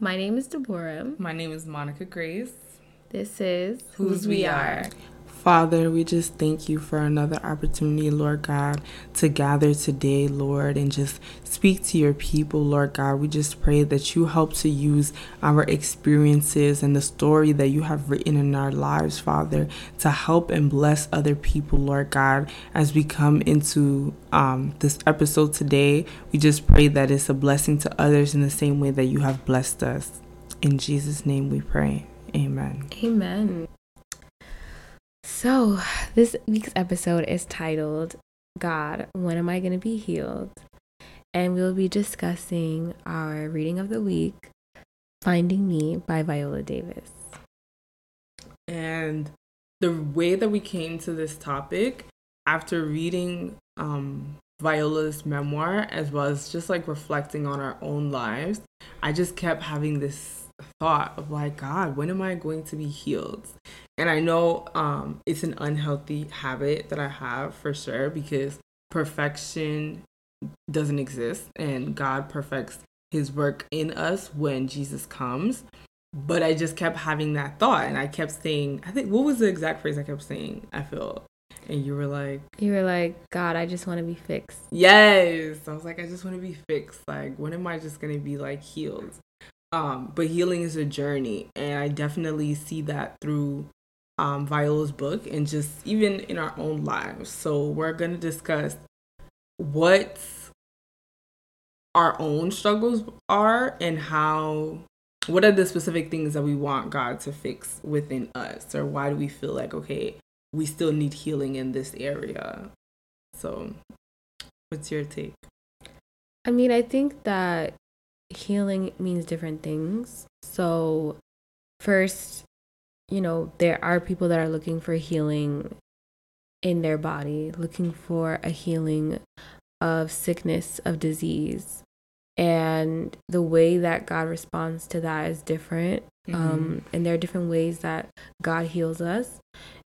My name is Deborah. My name is Monica Grace. This is Whose We Are. Father, we just thank you for another opportunity, Lord God, to gather today, Lord, and just speak to your people, Lord God. We just pray that you help to use our experiences and the story that you have written in our lives, Father, to help and bless other people, Lord God, as we come into um, this episode today. We just pray that it's a blessing to others in the same way that you have blessed us. In Jesus' name we pray. Amen. Amen. So, this week's episode is titled God, When Am I Going to Be Healed? And we'll be discussing our reading of the week, Finding Me by Viola Davis. And the way that we came to this topic after reading um, Viola's memoir, as well as just like reflecting on our own lives, I just kept having this thought of like, God, when am I going to be healed? And I know um, it's an unhealthy habit that I have for sure because perfection doesn't exist and God perfects his work in us when Jesus comes. But I just kept having that thought and I kept saying, I think, what was the exact phrase I kept saying? I feel. And you were like, You were like, God, I just want to be fixed. Yes. I was like, I just want to be fixed. Like, when am I just going to be like healed? Um, but healing is a journey. And I definitely see that through um, Viola's book and just even in our own lives. So we're going to discuss what our own struggles are and how what are the specific things that we want God to fix within us or why do we feel like okay we still need healing in this area so what's your take I mean, I think that healing means different things. So, first, you know, there are people that are looking for healing in their body, looking for a healing of sickness, of disease. And the way that God responds to that is different. Mm-hmm. Um, and there are different ways that God heals us.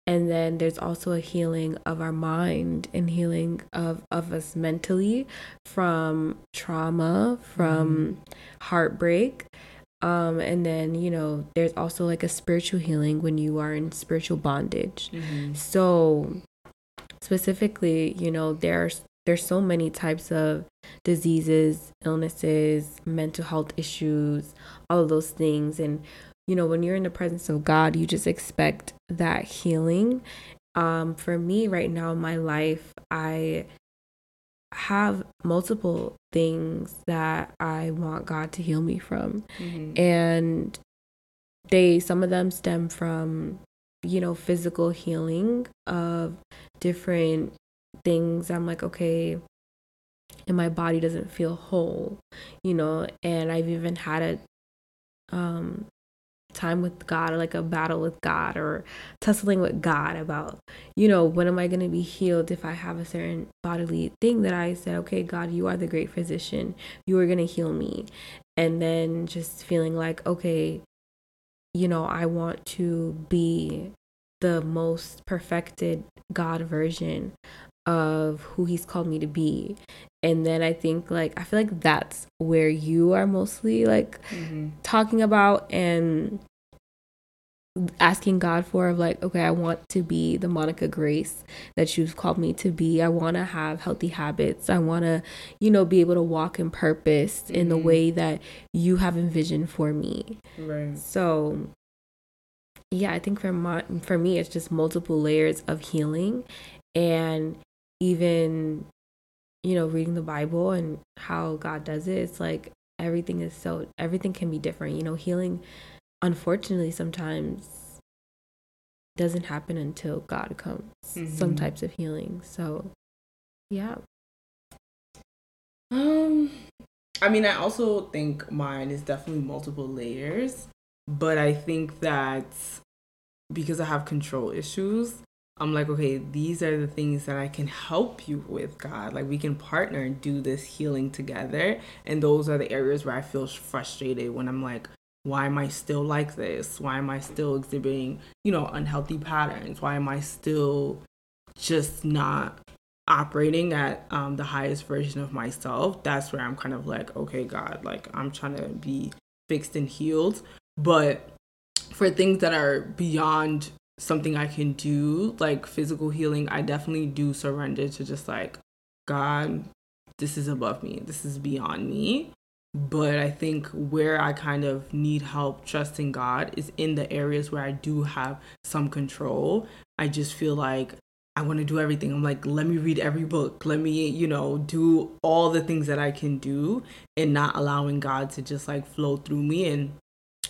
And then there's also a healing of our mind and healing of, of us mentally from trauma, from heartbreak. Um, and then, you know, there's also like a spiritual healing when you are in spiritual bondage. So specifically, you know, there's there's so many types of diseases, illnesses, mental health issues, all of those things. And, you know, when you're in the presence of God, you just expect that healing. Um, for me right now in my life, I have multiple things that I want God to heal me from. And they some of them stem from you know physical healing of different things i'm like okay and my body doesn't feel whole you know and i've even had a um time with god or like a battle with god or tussling with god about you know when am i going to be healed if i have a certain bodily thing that i said okay god you are the great physician. You are going to heal me. And then just feeling like okay you know, I want to be the most perfected God version of who He's called me to be. And then I think, like, I feel like that's where you are mostly like mm-hmm. talking about and asking God for, of like, okay, I want to be the Monica Grace that you've called me to be. I want to have healthy habits. I want to, you know, be able to walk in purpose in the Mhm. way that you have envisioned for me. right So yeah, I think for my, for me it's just multiple layers of healing and even you know reading the Bible and how God does it. It's like everything is so everything can be different. You know, healing unfortunately sometimes doesn't happen until God comes. Some Mhm. types of healing. So yeah. Um, I mean, I also think mine is definitely multiple layers, but I think that because I have control issues, I'm like, okay, these are the things that I can help you with, God. Like, we can partner and do this healing together. And those are the areas where I feel frustrated when I'm like, why am I still like this? Why am I still exhibiting, you know, unhealthy patterns? Why am I still just not operating at um, the highest version of myself? That's where I'm kind of like, okay, God, like, I'm trying to be fixed and healed. But for things that are beyond something I can do, like physical healing, I definitely do surrender to just like, God, this is above me, this is beyond me. But I think where I kind of need help trusting God is in the areas where I do have some control. I just feel like I want to do everything. I'm like, let me read every book. Let me, you know, do all the things that I can do and not allowing God to just like flow through me. And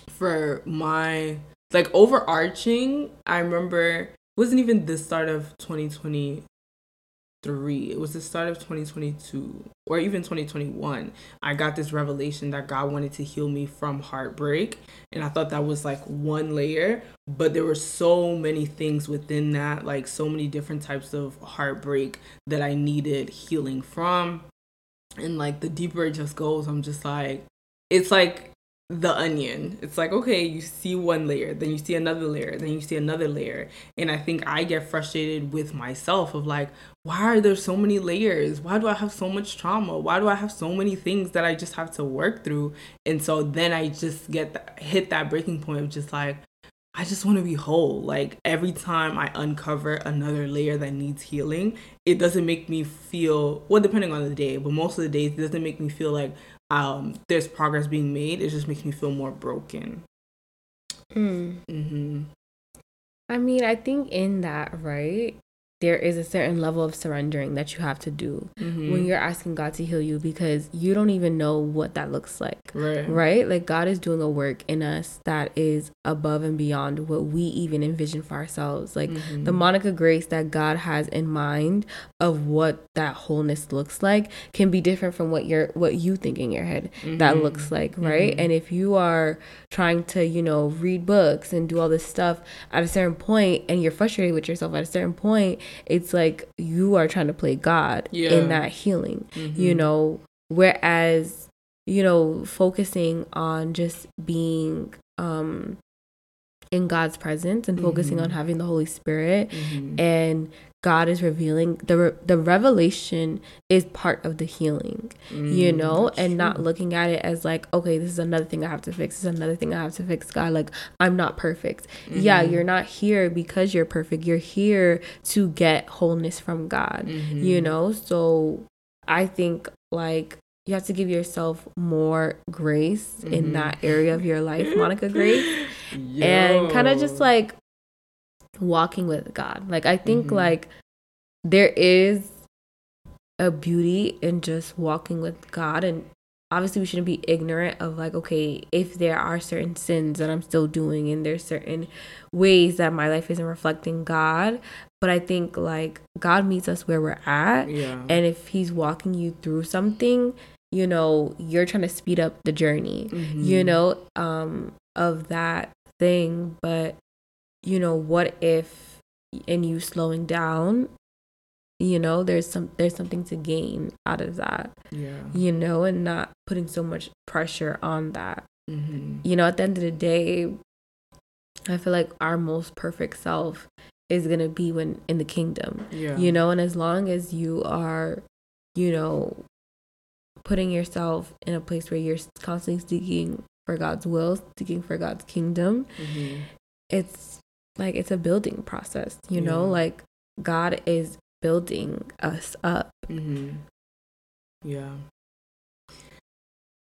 for my like overarching, I remember wasn't even the start of 2023. It was the start of 2022 or even 2021. I got this revelation that God wanted to heal me from heartbreak. And I thought that was like one layer, but there were so many things within that, like so many different types of heartbreak that I needed healing from. And like the deeper it just goes, I'm just like, it's like the onion. It's like, okay, you see one layer, then you see another layer, then you see another layer. And I think I get frustrated with myself of like, why are there so many layers? Why do I have so much trauma? Why do I have so many things that I just have to work through? And so then I just get hit that breaking point of just like, I just want to be whole. Like every time I uncover another layer that needs healing, it doesn't make me feel well, depending on the day, but most of the days, it doesn't make me feel like um, there's progress being made. It just makes me feel more broken. Mm. Mm-hmm. I mean, I think in that, right, there is a certain level of surrendering that you have to do Mm-hmm. when you're asking God to heal you because you don't even know what that looks like. right, Right? Like God is doing a work in us that is above and beyond what we even envision for ourselves. Like Mhm. the Monica Grace that God has in mind of what that wholeness looks like can be different from what you're what you think in your head that Mhm. looks like, right? Mhm. And if you are trying to, you know, read books and do all this stuff at a certain point and you're frustrated with yourself at a certain point, it's like you are trying to play God Yeah. in that healing, you Mhm. know, whereas you know focusing on just being um in God's presence and focusing on Mhm. having the Holy Spirit Mhm. and God is revealing the re- the revelation is part of the healing, you Mm, know, that's and not looking at it as like, okay, this is another thing I have to fix. This is another thing I have to fix. God, like I'm not perfect. Yeah, Mhm. you're not here because you're perfect. You're here to get wholeness from God, you Mhm. know. So I think like you have to give yourself more grace in Mhm. that area of your life, Monica Grace and kind of just like walking with God. Like I think Mhm. like there is a beauty in just walking with God and obviously we shouldn't be ignorant of like okay, if there are certain sins that I'm still doing and there's certain ways that my life isn't reflecting God, but I think like God meets us where we're at yeah, and if he's walking you through something, you know, you're trying to speed up the journey you Mhm. know um of that thing but you know what if in you slowing down you know there's some there's something to gain out of that yeah, you know and not putting so much pressure on that Mhm. you know at the end of the day i feel like our most perfect self is going to be when in the kingdom yeah, you know and as long as you are you know putting yourself in a place where you're constantly seeking for god's will seeking for god's kingdom Mhm. it's like it's a building process you know like god is building us up Mm-hmm. Yeah.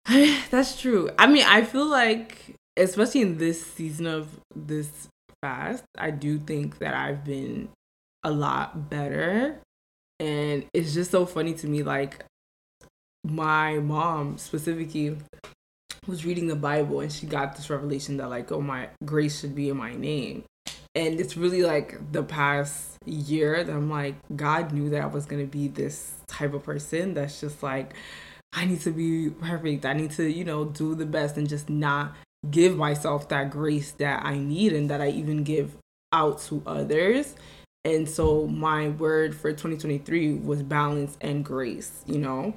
That's true. I mean, I feel like, especially in this season of this fast, I do think that I've been a lot better. And it's just so funny to me. Like, my mom specifically was reading the Bible and she got this revelation that, like, oh, my grace should be in my name. And it's really like the past year that I'm like, God knew that I was gonna be this type of person that's just like, I need to be perfect. I need to, you know, do the best and just not give myself that grace that I need and that I even give out to others. And so my word for 2023 was balance and grace, you know?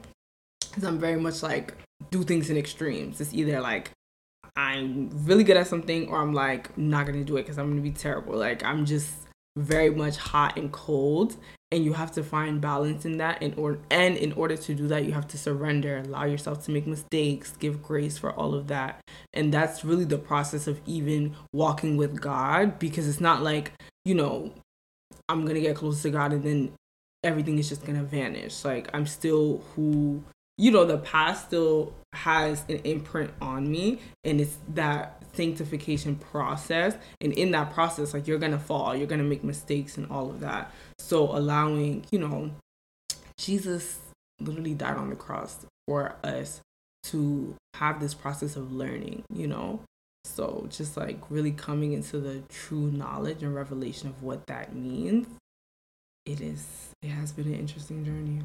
Because I'm very much like, do things in extremes. It's either like, I'm really good at something or I'm like not gonna do it because I'm gonna be terrible. Like I'm just very much hot and cold and you have to find balance in that in order and in order to do that you have to surrender allow yourself to make mistakes give grace for all of that and that's really the process of even walking with god because it's not like you know i'm gonna get close to god and then everything is just gonna vanish like i'm still who you know the past still has an imprint on me and it's that sanctification process. And in that process like you're gonna fall you're gonna make mistakes and all of that. So allowing you know jesus literally died on the cross for us to have this process of learning you know? So just like really coming into the true knowledge and revelation of what that means. It is it has been an interesting journey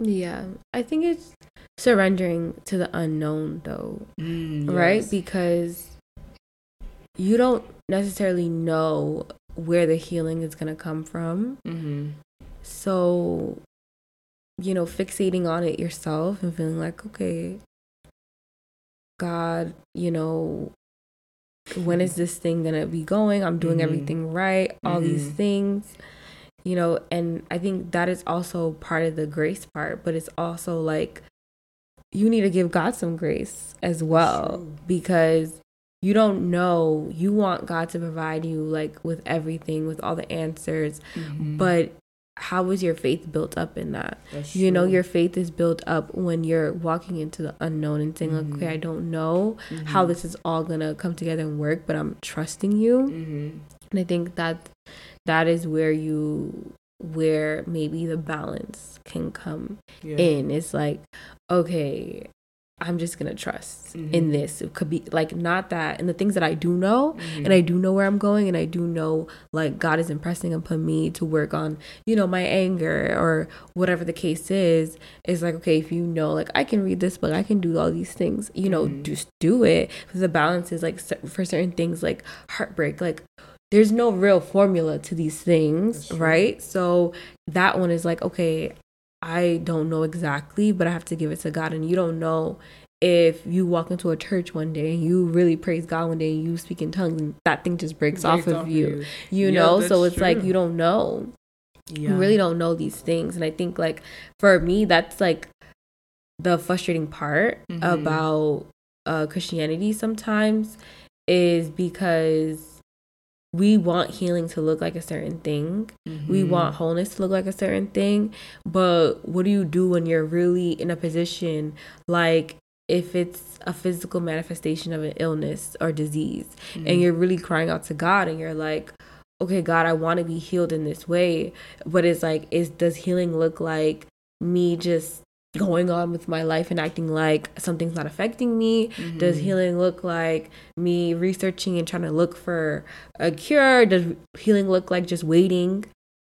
yeah i think it's surrendering to the unknown though mm, right yes. because you don't necessarily know where the healing is going to come from mm-hmm. so you know fixating on it yourself and feeling like okay god you know when is this thing going to be going i'm doing Mhm. everything right all these Mhm. things you know and i think that is also part of the grace part but it's also like you need to give god some grace as well true. because you don't know you want god to provide you like with everything with all the answers Mhm. but how is your faith built up in that That's you know your faith is built up when you're walking into the unknown and saying Mhm. okay i don't know how Mhm. this is all gonna come together and work but i'm trusting you Mhm. and I think that that is where you where maybe the balance can come Yeah. in. It's like, okay, I'm just gonna trust in Mhm. this. It could be like not that and the things that I do know Mhm. and I do know where I'm going and I do know like God is impressing upon me to work on, you know, my anger or whatever the case is, is like, okay, if you know, like I can read this book, I can do all these things, you know, Mhm. just do it. Because the balance is like for certain things like heartbreak, like there's no real formula to these things, right? So that one is like, okay, I don't know exactly, but I have to give it to God. And you don't know if you walk into a church one day and you really praise God one day and you speak in tongues and that thing just breaks, off Breaks of you, you Yeah, know? So it's like you don't know. Yeah. You really don't know these things. And I think like for me, that's like the frustrating part Mhm. about uh, Christianity sometimes is because we want healing to look like a certain thing. We Mhm. want wholeness to look like a certain thing. But what do you do when you're really in a position like if it's a physical manifestation of an illness or disease Mm-hmm. and you're really crying out to God and you're like, okay, God, I want to be healed in this way. But it's like, is does healing look like me just going on with my life and acting like something's not affecting me? Does Mhm. healing look like me researching and trying to look for a cure? Does healing look like just waiting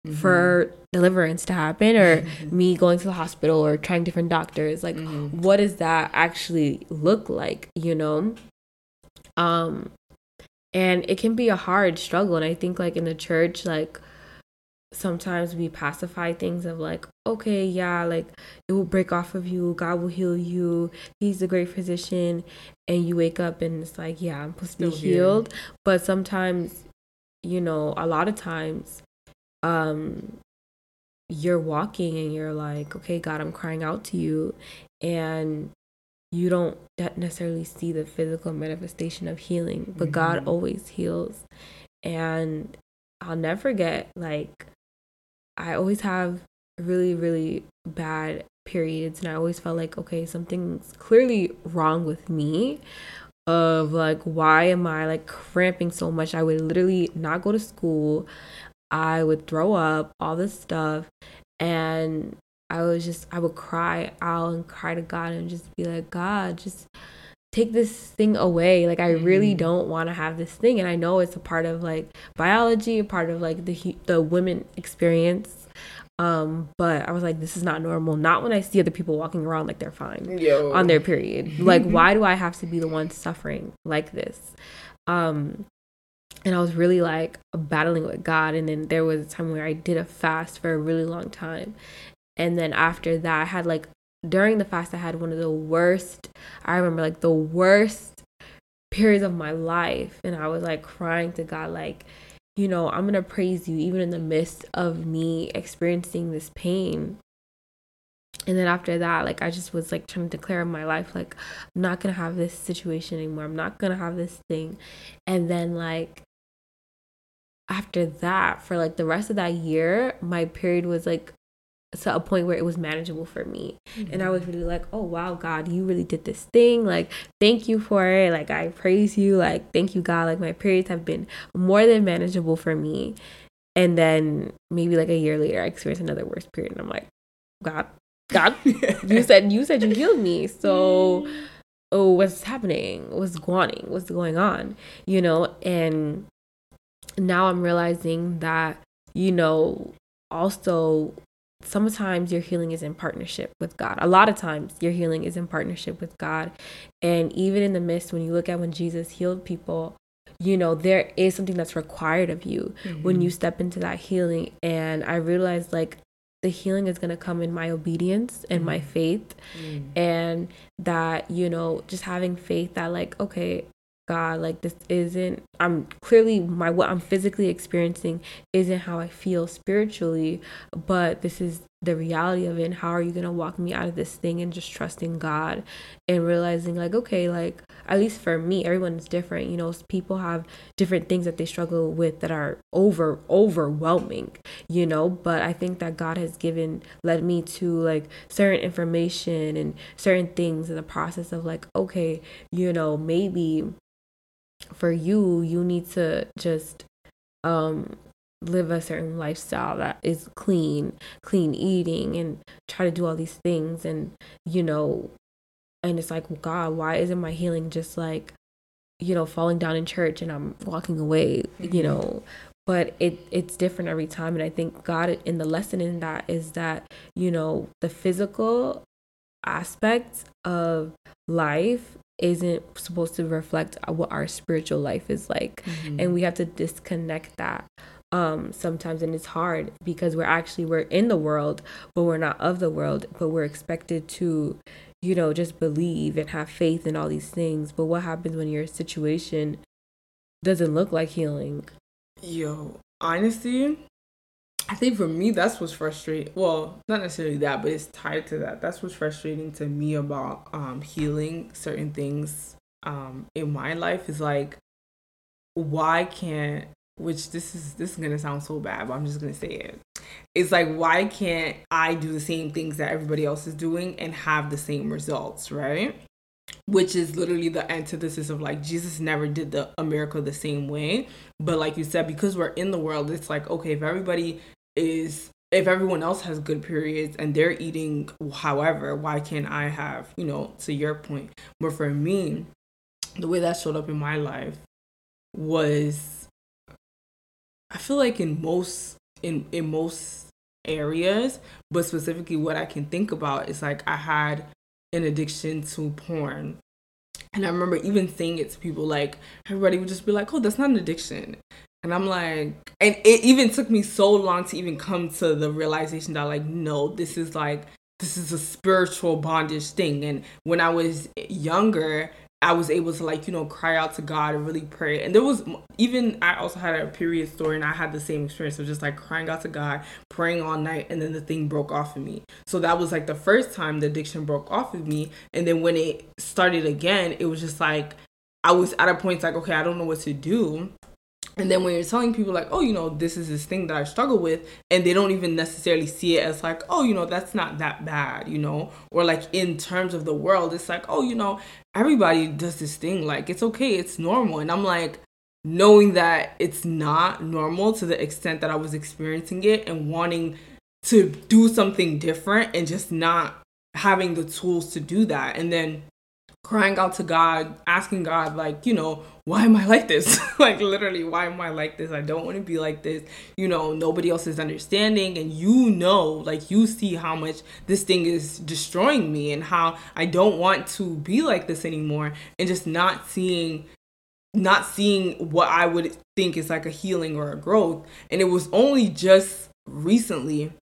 Mm-hmm. for deliverance to happen or me going to the hospital or trying different doctors? Like, Mhm. what does that actually look like, you know? Um, and it can be a hard struggle. And I think, like, in the church, like, sometimes we pacify things of like, okay, yeah, like it will break off of you, God will heal you, He's a great physician, and you wake up and it's like, yeah, I'm supposed to be here. healed. But sometimes, you know, a lot of times, um, you're walking and you're like, okay, God, I'm crying out to you, and you don't necessarily see the physical manifestation of healing, but God Mhm. always heals. And I'll never forget, like, I always have really, really bad periods, and I always felt like, okay, something's clearly wrong with me. Of like, why am I like cramping so much? I would literally not go to school. I would throw up, all this stuff. And I was just, I would cry out and cry to God and just be like, God, just take this thing away. Like, I really Mhm. don't want to have this thing. And I know it's a part of like biology, a part of like the, the women experience. Um, but I was like, this is not normal. Not when I see other people walking around like they're fine Yo. on their period. Like, why do I have to be the one suffering like this? Um, and I was really like battling with God. And then there was a time where I did a fast for a really long time. And then after that, I had like during the fast, I had one of the worst, I remember like the worst periods of my life. And I was like crying to God, like, you know, I'm to praise you even in the midst of me experiencing this pain. And then after that, like I just was like trying to declare in my life, like, I'm not gonna have this situation anymore. I'm not gonna have this thing. And then like after that, for like the rest of that year, my period was like to a point where it was manageable for me. Mm-hmm. And I was really like, oh wow, God, you really did this thing. Like, thank you for it. Like, I praise you. Like, thank you, God. Like, my periods have been more than manageable for me. And then maybe like a year later, I experienced another worse period. And I'm like, God, God, you said you said you healed me. So oh, what's happening? What's going on? What's going on? You know, and now I'm realizing that, you know, also sometimes your healing is in partnership with God. A lot of times your healing is in partnership with God. And even in the midst, when you look at when Jesus healed people, you know, there is something that's required of you mm-hmm. when you step into that healing. And I realized like the healing is going to come in my obedience and mm-hmm. my faith. Mm-hmm. And that, you know, just having faith that, like, okay, God, like this isn't I'm clearly my what I'm physically experiencing isn't how I feel spiritually, but this is the reality of it. And how are you gonna walk me out of this thing and just trusting God and realizing like okay like at least for me everyone's different. You know people have different things that they struggle with that are over overwhelming you know? But I think that God has given led me to like certain information and certain things in the process of like okay you know maybe for you you need to just um live a certain lifestyle that is clean clean eating and try to do all these things and you know and it's like god why isn't my healing just like you know falling down in church and i'm walking away mm-hmm. you know but it it's different every time and i think god in the lesson in that is that you know the physical aspects of life isn't supposed to reflect what our spiritual life is like. Mm-hmm. and we have to disconnect that um sometimes. And it's hard because we're actually we're in the world but we're not of the world. But we're expected to you know just believe and have faith in all these things. But what happens when your situation doesn't look like healing? Yo honestly I think for me, that's what's frustrating. Well, not necessarily that, but it's tied to that. That's what's frustrating to me about um, healing certain things um, in my life is like, why can't, which this is, this is to sound so bad, but I'm just to say it. It's like, why can't I do the same things that everybody else is doing and have the same results, right? which is literally the antithesis of like Jesus never did the a miracle the same way. But like you said, because we're in the world, it's like okay, if everybody is if everyone else has good periods and they're eating however why can't i have you know to your point but for me the way that showed up in my life was i feel like in most in in most areas but specifically what i can think about is like i had an addiction to porn and I remember even saying it to people, like, everybody would just be like, oh, that's not an addiction. And I'm like, and it even took me so long to even come to the realization that, like, no, this is like, this is a spiritual bondage thing. And when I was younger, I was able to like you know cry out to God and really pray. And there was even I also had a period story and I had the same experience of just like crying out to God, praying all night, and then the thing broke off of me. So that was like the first time the addiction broke off of me. And then when it started again, it was just like I was at a point like okay, I don't know what to do. And then when you're telling people like, oh, you know, this is this thing that I struggle with, and they don't even necessarily see it as like, oh, you know, that's not that bad, you know, or like in terms of the world, it's like, oh, you know, everybody does this thing, like it's okay, it's normal. And I'm like, knowing that it's not normal to the extent that I was experiencing it and wanting to do something different and just not having the tools to do that. And then crying out to God, asking God, like, you know, why am I like this? like, literally, why am I like this? I don't want to be like this. You know, nobody else is understanding. And you know, like, you see how much this thing is destroying me and how I don't want to be like this anymore. And just not seeing not seeing what I would think is like a healing or a growth. And it was only just recently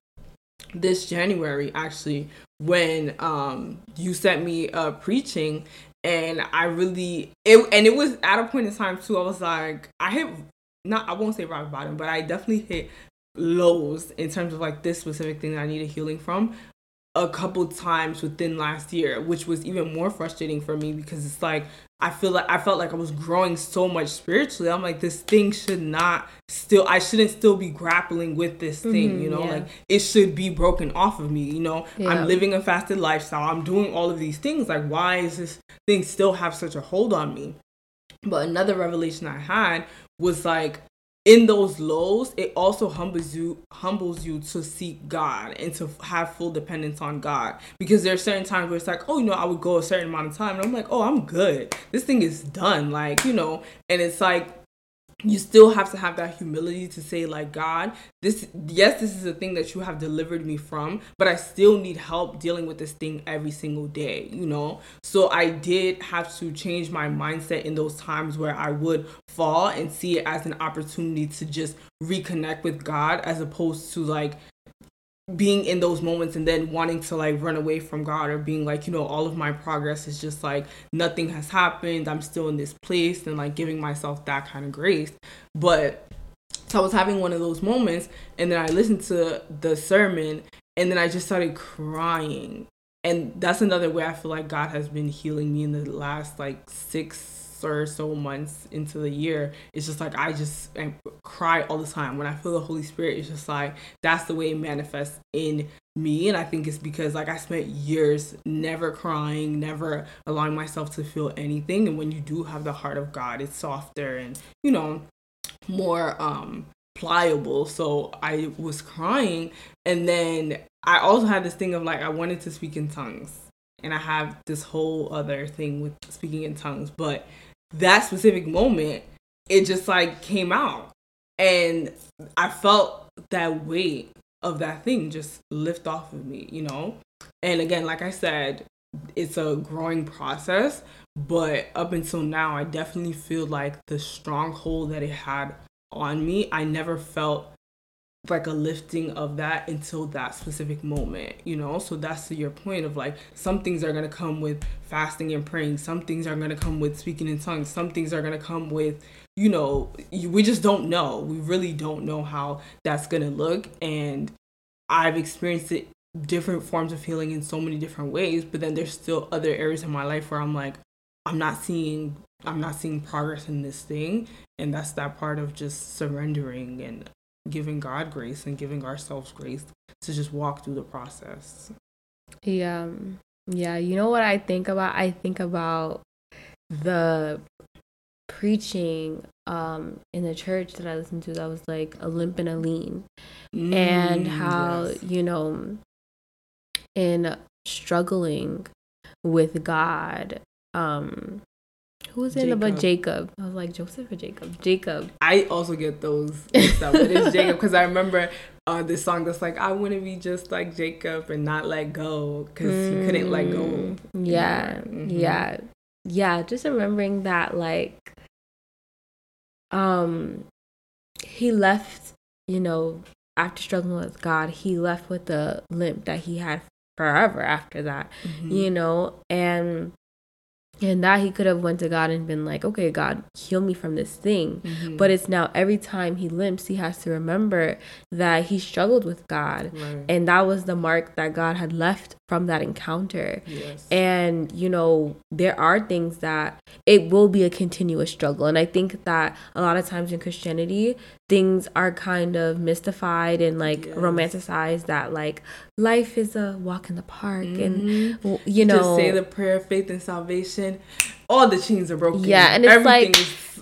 this January actually when um you sent me uh preaching and I really it and it was at a point in time too I was like I hit not I won't say rock bottom, but I definitely hit lows in terms of like this specific thing that I needed healing from a couple times within last year, which was even more frustrating for me because it's like I feel like I felt like I was growing so much spiritually. I'm like this thing should not still I shouldn't still be grappling with this thing, mm-hmm, you know? Yeah. Like it should be broken off of me, you know? Yeah. I'm living a fasted lifestyle. I'm doing all of these things. Like why is this thing still have such a hold on me? But another revelation I had was like in those lows, it also humbles you humbles you to seek God and to have full dependence on God. Because there are certain times where it's like, oh, you know, I would go a certain amount of time and I'm like, oh, I'm good. This thing is done. Like, you know, and it's like you still have to have that humility to say like god this yes this is a thing that you have delivered me from but i still need help dealing with this thing every single day you know? So i did have to change my mindset in those times where i would fall and see it as an opportunity to just reconnect with god as opposed to like being in those moments and then wanting to like run away from God or being like, you know, all of my progress is just like nothing has happened. I'm still in this place and like giving myself that kind of grace. But so I was having one of those moments and then I listened to the sermon and then I just started crying. And that's another way I feel like God has been healing me in the last like six or so months into the year, it's just like I just I cry all the time. When I feel the Holy Spirit, it's just like that's the way it manifests in me. And I think it's because like I spent years never crying, never allowing myself to feel anything. And when you do have the heart of God, it's softer and, you know, more um pliable. So I was crying and then I also had this thing of like I wanted to speak in tongues and I have this whole other thing with speaking in tongues, but that specific moment, it just like came out. And I felt that weight of that thing just lift off of me, you know? And again, like I said, it's a growing process, but up until now, I definitely feel like the stronghold that it had on me, I never felt like a lifting of that until that specific moment, you know? So that's to your point of like some things are gonna come with fasting and praying, some things are gonna come with speaking in tongues, some things are gonna come with, you know, we just don't know. We really don't know how that's gonna look. And I've experienced it different forms of healing in so many different ways, but then there's still other areas in my life where I'm like, I'm not seeing I'm not seeing progress in this thing. And that's that part of just surrendering and giving God grace and giving ourselves grace to just walk through the process. Yeah. Yeah. You know what I think about? I think about the preaching um in the church that I listened to that was like a limp and a lean. Mm, and how, yes. you know, in struggling with God, um, who was in about Jacob? I was like Joseph or Jacob? Jacob. I also get those stuff, but it's Jacob because I remember uh, this song that's like I want to be just like Jacob and not let go because mm, he couldn't let go. Mm, yeah, mm-hmm. yeah, yeah. Just remembering that, like, um, he left. You know, after struggling with God, he left with the limp that he had forever after that. Mm-hmm. You know, and and that he could have went to god and been like okay god heal me from this thing mm-hmm. but it's now every time he limps he has to remember that he struggled with god right. and that was the mark that god had left from that encounter yes. and you know there are things that it will be a continuous struggle and i think that a lot of times in christianity things are kind of mystified and like yes. romanticized that like life is a walk in the park mm-hmm. and you know just say the prayer of faith and salvation all the chains are broken yeah and it's Everything like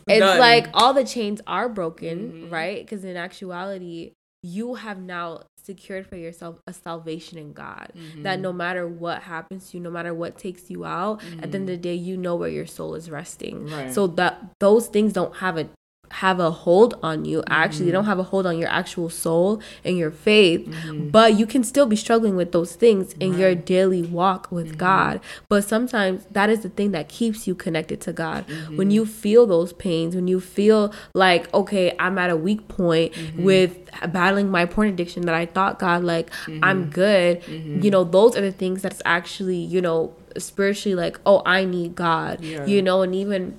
it's done. like all the chains are broken mm-hmm. right because in actuality you have now secured for yourself a salvation in God. Mm-hmm. That no matter what happens to you, no matter what takes you out, mm-hmm. at the end of the day, you know where your soul is resting. Right. So that those things don't have a have a hold on you actually mm-hmm. they don't have a hold on your actual soul and your faith mm-hmm. but you can still be struggling with those things in right. your daily walk with mm-hmm. god but sometimes that is the thing that keeps you connected to god mm-hmm. when you feel those pains when you feel like okay i'm at a weak point mm-hmm. with battling my porn addiction that i thought god like i'm mm-hmm. good you know those are the things that's actually you know spiritually like oh i need god yeah. you know and even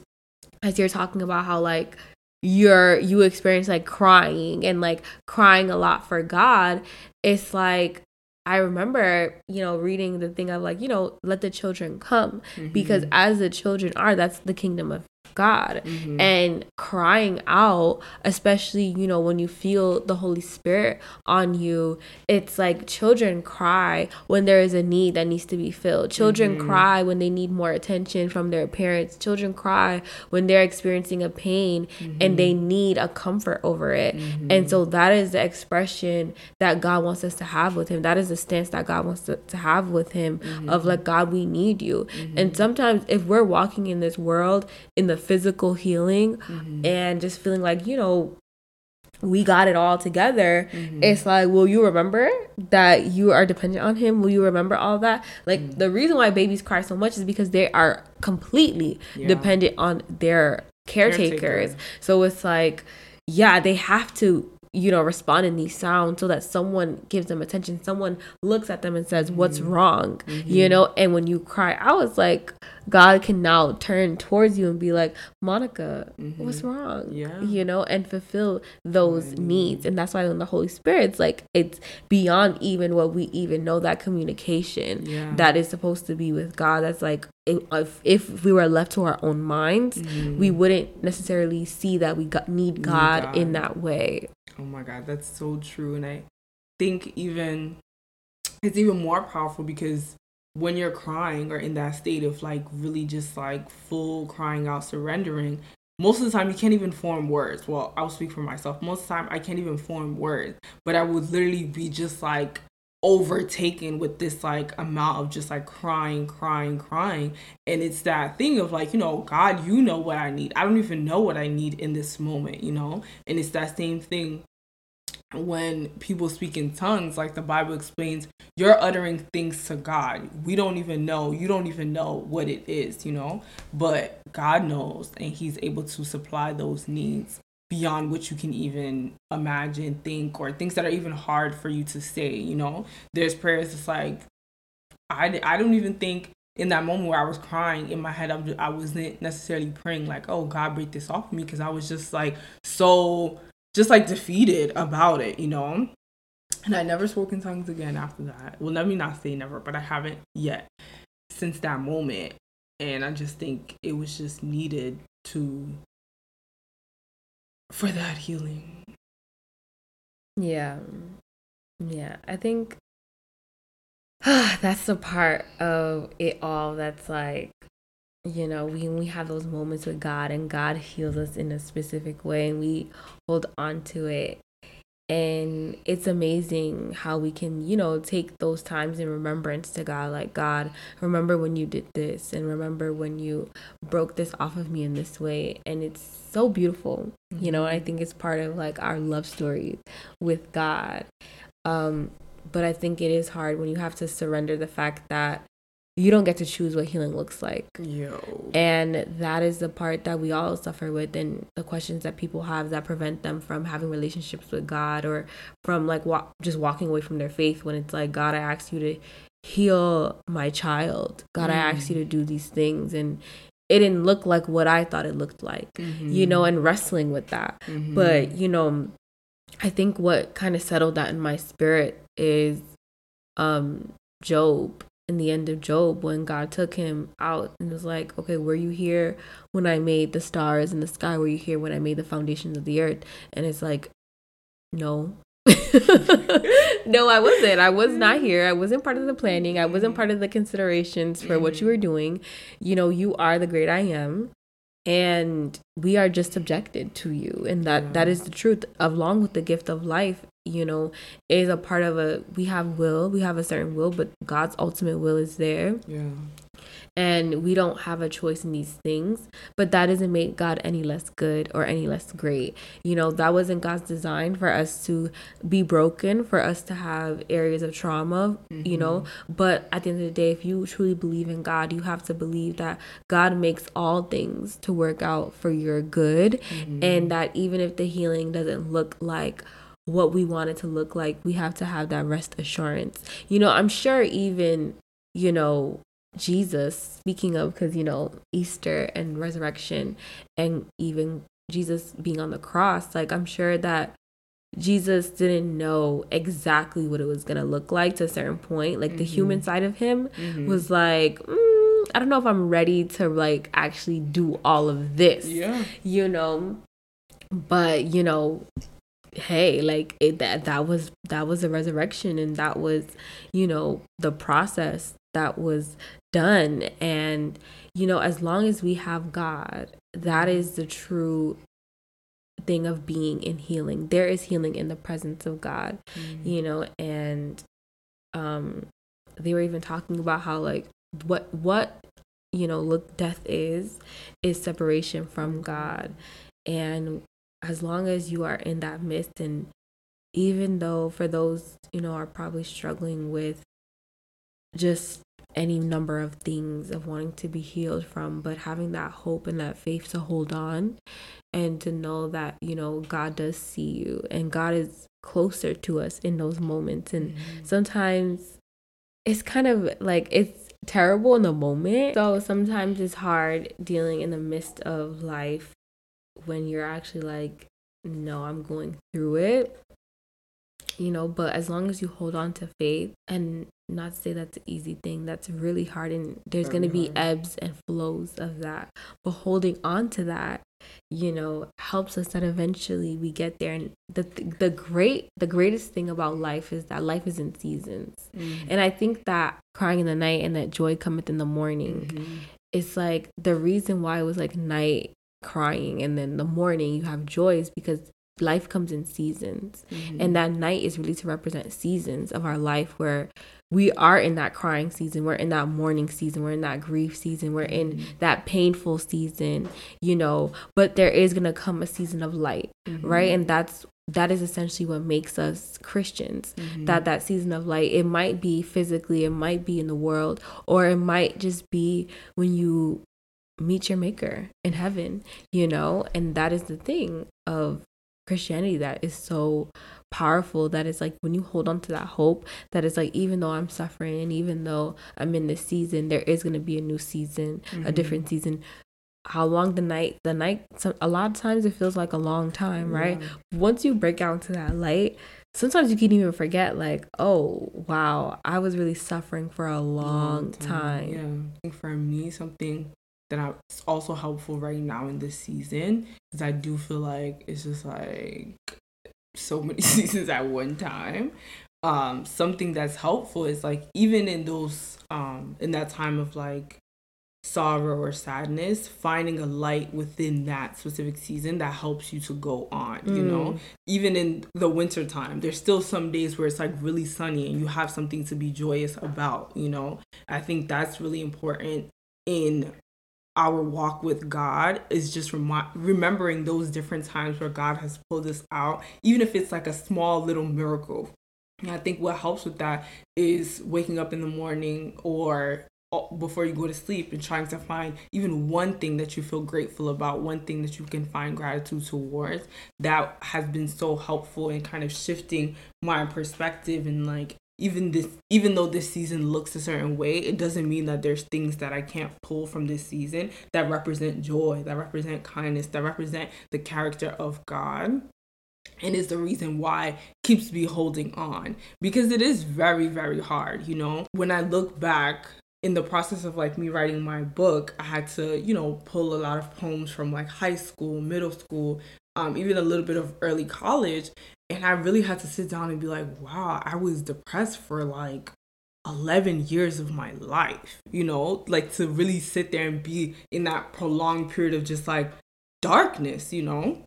as you're talking about how like you're you experience like crying and like crying a lot for God, it's like I remember, you know, reading the thing of like, you know, let the children come mm-hmm. because as the children are, that's the kingdom of God mm-hmm. and crying out, especially, you know, when you feel the Holy Spirit on you, it's like children cry when there is a need that needs to be filled. Children mm-hmm. cry when they need more attention from their parents. Children cry when they're experiencing a pain mm-hmm. and they mm-hmm. need a comfort over it. And mm-hmm. so that is the expression that God wants us to have with Him. That is the stance that God wants to, to have with Him of mm-hmm. like, God, we need you. And sometimes if we're walking in this world in the physical healing mm-hmm. and just feeling like, you know, we got it all together. Mm-hmm. It's like, will you remember that you are dependent on him? Will you remember all that? Like mm-hmm. the reason why babies cry so much is because they are completely yeah. dependent on their caretakers. Caretaker. So it's like, yeah, they have to you know respond in these sounds so that someone gives them attention someone looks at them and says what's mm-hmm. wrong mm-hmm. you know and when you cry i was like God can now turn towards you and be like, Monica, mm-hmm. what's wrong? Yeah. You know, and fulfill those right. needs. And that's why when the Holy Spirit's like, it's beyond even what we even know that communication yeah. that is supposed to be with God. That's like, if, if we were left to our own minds, mm-hmm. we wouldn't necessarily see that we got, need God, need God in that way. Oh my God, that's so true. And I think even it's even more powerful because when you're crying or in that state of like really just like full crying out, surrendering, most of the time you can't even form words. Well, I'll speak for myself. Most of the time I can't even form words, but I would literally be just like overtaken with this like amount of just like crying, crying, crying. And it's that thing of like, you know, God, you know what I need. I don't even know what I need in this moment, you know? And it's that same thing when people speak in tongues, like the Bible explains, you're uttering things to God. We don't even know. You don't even know what it is, you know? But God knows, and He's able to supply those needs beyond what you can even imagine, think, or things that are even hard for you to say, you know? There's prayers it's like, I, I don't even think in that moment where I was crying in my head, I'm, I wasn't necessarily praying like, oh, God, break this off of me, because I was just like so just like defeated about it, you know? And I never spoke in tongues again after that. Well, let me not say never, but I haven't yet since that moment. And I just think it was just needed to, for that healing. Yeah. Yeah. I think ah, that's the part of it all that's like you know, we we have those moments with God and God heals us in a specific way and we hold on to it. And it's amazing how we can, you know, take those times in remembrance to God. Like, God, remember when you did this, and remember when you broke this off of me in this way. And it's so beautiful, you know. I think it's part of like our love story with God. Um, but I think it is hard when you have to surrender the fact that you don't get to choose what healing looks like. Yo. And that is the part that we all suffer with and the questions that people have that prevent them from having relationships with God or from like wa- just walking away from their faith when it's like God I asked you to heal my child. God mm. I asked you to do these things and it didn't look like what I thought it looked like. Mm-hmm. You know, and wrestling with that. Mm-hmm. But, you know, I think what kind of settled that in my spirit is um Job in the end of Job when God took him out and was like, okay, were you here when I made the stars in the sky? Were you here when I made the foundations of the earth? And it's like, no. no, I wasn't. I was not here. I wasn't part of the planning. I wasn't part of the considerations for what you were doing. You know, you are the great I am and we are just subjected to you and that yeah. that is the truth along with the gift of life you know is a part of a we have will we have a certain will but god's ultimate will is there. Yeah. And we don't have a choice in these things but that doesn't make god any less good or any less great. You know that wasn't god's design for us to be broken for us to have areas of trauma mm-hmm. you know. But at the end of the day if you truly believe in god you have to believe that god makes all things to work out for your good. Mm-hmm. and that even if the healing doesn't look like what we want it to look like, we have to have that rest assurance. You know, I'm sure even, you know, Jesus, speaking of, because, you know, Easter and resurrection and even Jesus being on the cross, like I'm sure that Jesus didn't know exactly what it was going to look like to a certain point. Like mm-hmm. the human side of him mm-hmm. was like, mm, I don't know if I'm ready to like actually do all of this. Yeah. You know, but you know, hey, like it, that that was that was a resurrection and that was, you know, the process that was done and you know, as long as we have God, that is the true thing of being in healing. There is healing in the presence of God, mm-hmm. you know, and um they were even talking about how like what what you know look death is is separation from God. And as long as you are in that midst and even though for those, you know, are probably struggling with just any number of things of wanting to be healed from, but having that hope and that faith to hold on and to know that, you know, God does see you and God is closer to us in those moments. And mm-hmm. sometimes it's kind of like it's terrible in the moment. So sometimes it's hard dealing in the midst of life when you're actually like, no, I'm going through it you know but as long as you hold on to faith and not say that's an easy thing that's really hard and there's going to be ebbs and flows of that but holding on to that you know helps us that eventually we get there and the the great the greatest thing about life is that life is in seasons mm-hmm. and i think that crying in the night and that joy cometh in the morning mm-hmm. it's like the reason why it was like night crying and then the morning you have joy is because life comes in seasons mm-hmm. and that night is really to represent seasons of our life where we are in that crying season we're in that mourning season we're in that grief season we're in mm-hmm. that painful season you know but there is going to come a season of light mm-hmm. right and that's that is essentially what makes us christians mm-hmm. that that season of light it might be physically it might be in the world or it might just be when you meet your maker in heaven you know and that is the thing of Christianity that is so powerful that it's like when you hold on to that hope that it's like even though I'm suffering and even though I'm in this season there is going to be a new season mm-hmm. a different season how long the night the night a lot of times it feels like a long time right yeah. once you break out into that light sometimes you can even forget like oh wow i was really suffering for a long, long time. time yeah for me something that is also helpful right now in this season because I do feel like it's just like so many seasons at one time. Um, something that's helpful is like even in those um in that time of like sorrow or sadness, finding a light within that specific season that helps you to go on, mm. you know? Mm. Even in the winter time, there's still some days where it's like really sunny and you have something to be joyous about, you know? I think that's really important in our walk with God is just remi- remembering those different times where God has pulled us out, even if it's like a small little miracle. And I think what helps with that is waking up in the morning or uh, before you go to sleep and trying to find even one thing that you feel grateful about, one thing that you can find gratitude towards. That has been so helpful in kind of shifting my perspective and like even this even though this season looks a certain way it doesn't mean that there's things that i can't pull from this season that represent joy that represent kindness that represent the character of god. And is the reason why keeps me holding on because it is very very hard you know? When i look back in the process of like me writing my book i had to you know pull a lot of poems from like high school middle school um, even a little bit of early college and I really had to sit down and be like, wow, I was depressed for like 11 years of my life, you know, like to really sit there and be in that prolonged period of just like darkness, you know?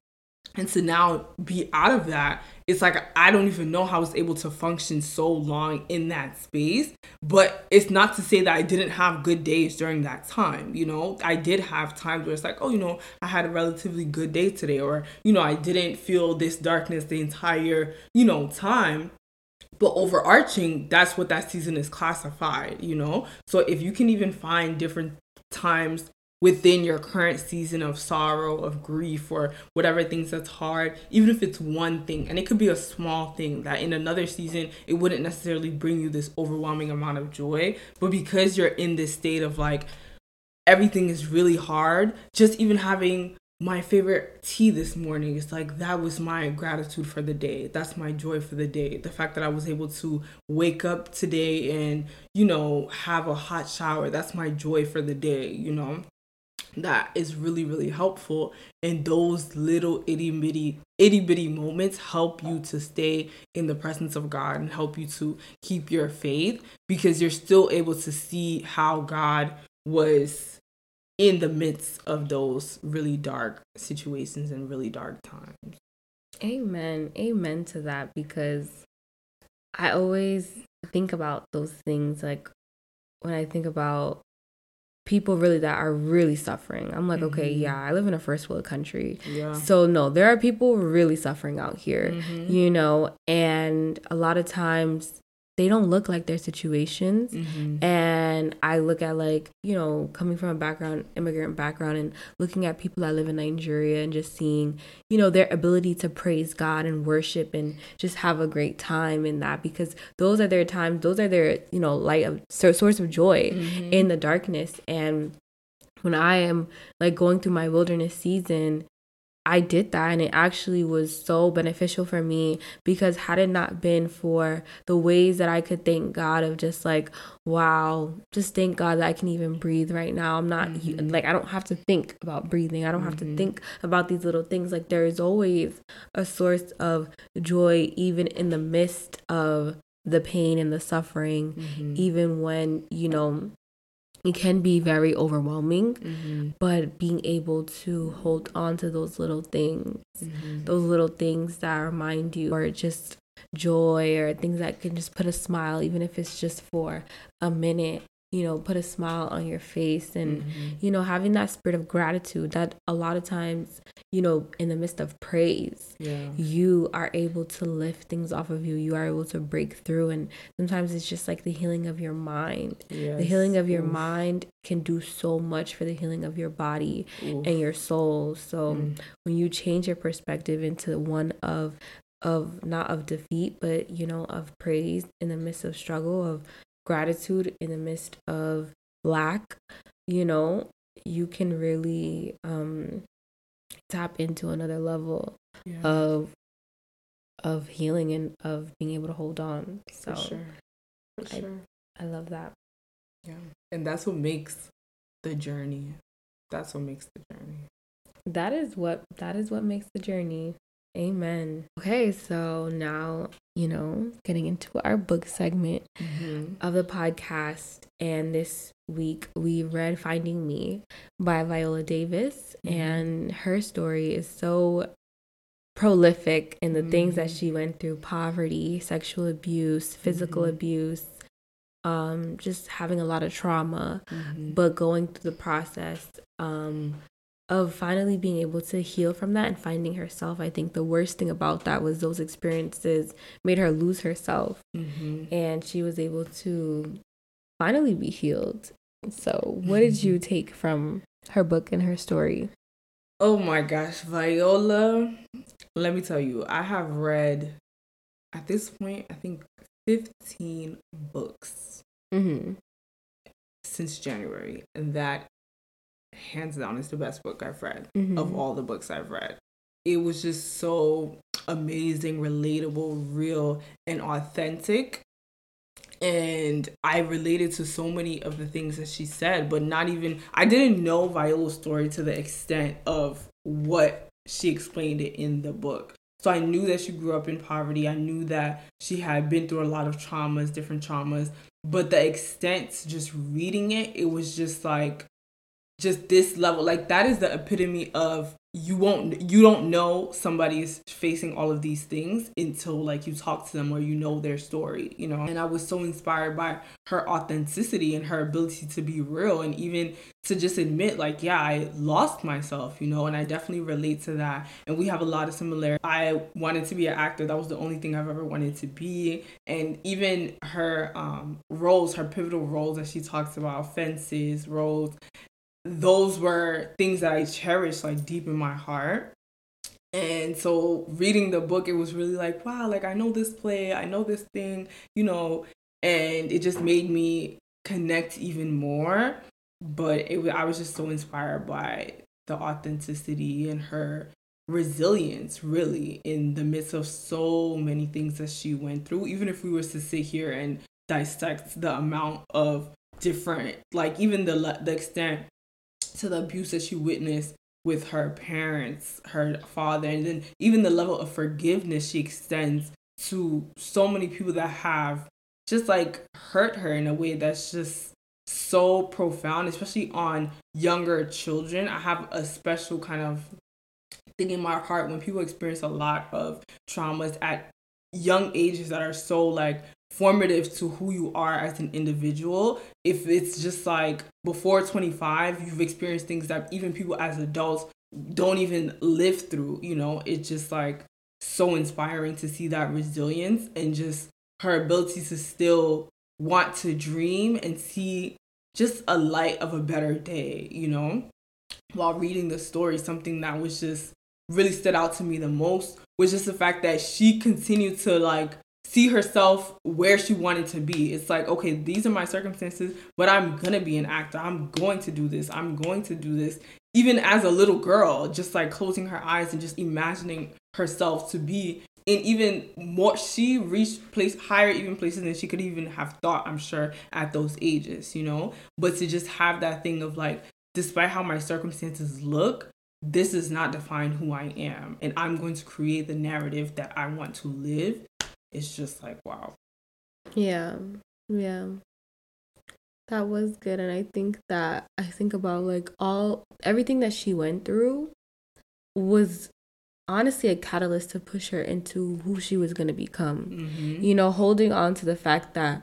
And to now be out of that it's like i don't even know how i was able to function so long in that space but it's not to say that i didn't have good days during that time you know? I did have times where it's like oh you know i had a relatively good day today or you know i didn't feel this darkness the entire you know time. But overarching that's what that season is classified you know? So if you can even find different times within your current season of sorrow, of grief, or whatever things that's hard, even if it's one thing, and it could be a small thing that in another season it wouldn't necessarily bring you this overwhelming amount of joy, but because you're in this state of like everything is really hard, just even having my favorite tea this morning is like that was my gratitude for the day. That's my joy for the day. The fact that i was able to wake up today and you know have a hot shower that's my joy for the day you know that is really really helpful and those little itty bitty itty bitty moments help you to stay in the presence of god and help you to keep your faith because you're still able to see how god was in the midst of those really dark situations and really dark times. Amen. Amen to that because I always think about those things like when I think about people really that are really suffering. I'm like, mm-hmm. okay, yeah, I live in a first world country. Yeah. So no, there are people really suffering out here, mm-hmm. you know, and a lot of times they don't look like their situations mm-hmm. and i look at like you know coming from a background immigrant background and looking at people that live in nigeria and just seeing you know their ability to praise god and worship and just have a great time in that because those are their times those are their you know light of source of joy mm-hmm. in the darkness and when i am like going through my wilderness season I did that and it actually was so beneficial for me because had it not been for the ways that I could thank God of just like wow just thank God that I can even breathe right now I'm not mm-hmm. like I don't have to think about breathing I don't mm-hmm. have to mm-hmm. think about these little things like there is always a source of joy even in the midst of the pain and the suffering mm-hmm. even when you know it can be very overwhelming mm-hmm. but being able to hold on to those little things mm-hmm. those little things that remind you or just joy or things that can just put a smile even if it's just for a minute you know put a smile on your face and mm-hmm. you know having that spirit of gratitude that a lot of times you know in the midst of praise yeah. you are able to lift things off of you you are able to break through and sometimes it's just like the healing of your mind yes. the healing of your Oof. mind can do so much for the healing of your body Oof. and your soul so mm. when you change your perspective into one of of not of defeat but you know of praise in the midst of struggle of gratitude in the midst of lack, you know, you can really um tap into another level yeah. of of healing and of being able to hold on. So For sure. For I, sure. I love that. Yeah. And that's what makes the journey. That's what makes the journey. That is what that is what makes the journey. Amen. Okay, so now, you know, getting into our book segment mm-hmm. of the podcast. And this week we read Finding Me by Viola Davis. Mm-hmm. And her story is so prolific in the mm-hmm. things that she went through poverty, sexual abuse, physical mm-hmm. abuse, um, just having a lot of trauma, mm-hmm. but going through the process. Um, of finally being able to heal from that and finding herself. I think the worst thing about that was those experiences made her lose herself. Mm-hmm. And she was able to finally be healed. So, what did you take from her book and her story? Oh my gosh, Viola. Let me tell you, I have read at this point, I think 15 books mm-hmm. since January. And that hands down is the best book I've read mm-hmm. of all the books I've read. It was just so amazing, relatable, real, and authentic. And I related to so many of the things that she said, but not even, I didn't know Viola's story to the extent of what she explained it in the book. So I knew that she grew up in poverty. I knew that she had been through a lot of traumas, different traumas. But the extent, just reading it, it was just like just this level. Like that is the epitome of you won't you don't know somebody's facing all of these things until like you talk to them or you know their story you know? And i was so inspired by her authenticity and her ability to be real and even to just admit like yeah i lost myself you know? And i definitely relate to that. And we have a lot of similarity i wanted to be an actor. That was the only thing i've ever wanted to be. And even her um roles her pivotal roles that she talks about fences roles those were things that I cherished like deep in my heart. And so reading the book, it was really like, wow, like I know this play, I know this thing, you know, and it just made me connect even more. But it I was just so inspired by the authenticity and her resilience really in the midst of so many things that she went through even if we were to sit here and dissect the amount of different like even the the extent to the abuse that she witnessed with her parents her father and then even the level of forgiveness she extends to so many people that have just like hurt her in a way that's just so profound, especially on younger children. I have a special kind of thing in my heart when people experience a lot of traumas at young ages that are so like formative to who you are as an individual. If it's just like before 25, you've experienced things that even people as adults don't even live through, you know, it's just like so inspiring to see that resilience and just her ability to still want to dream and see just a light of a better day, you know? While reading the story, something that was just really stood out to me the most was just the fact that she continued to like see herself where she wanted to be. It's like, okay, these are my circumstances, but I'm gonna be an actor. I'm going to do this. I'm going to do this. Even as a little girl, just like closing her eyes and just imagining herself to be in even more she reached place higher even places than she could even have thought i'm sure at those ages you know but to just have that thing of like despite how my circumstances look this does not define who i am and i'm going to create the narrative that i want to live it's just like wow yeah yeah that was good and i think that i think about like all everything that she went through was honestly a catalyst to push her into who she was going to become. Mm-hmm. You know, holding on to the fact that,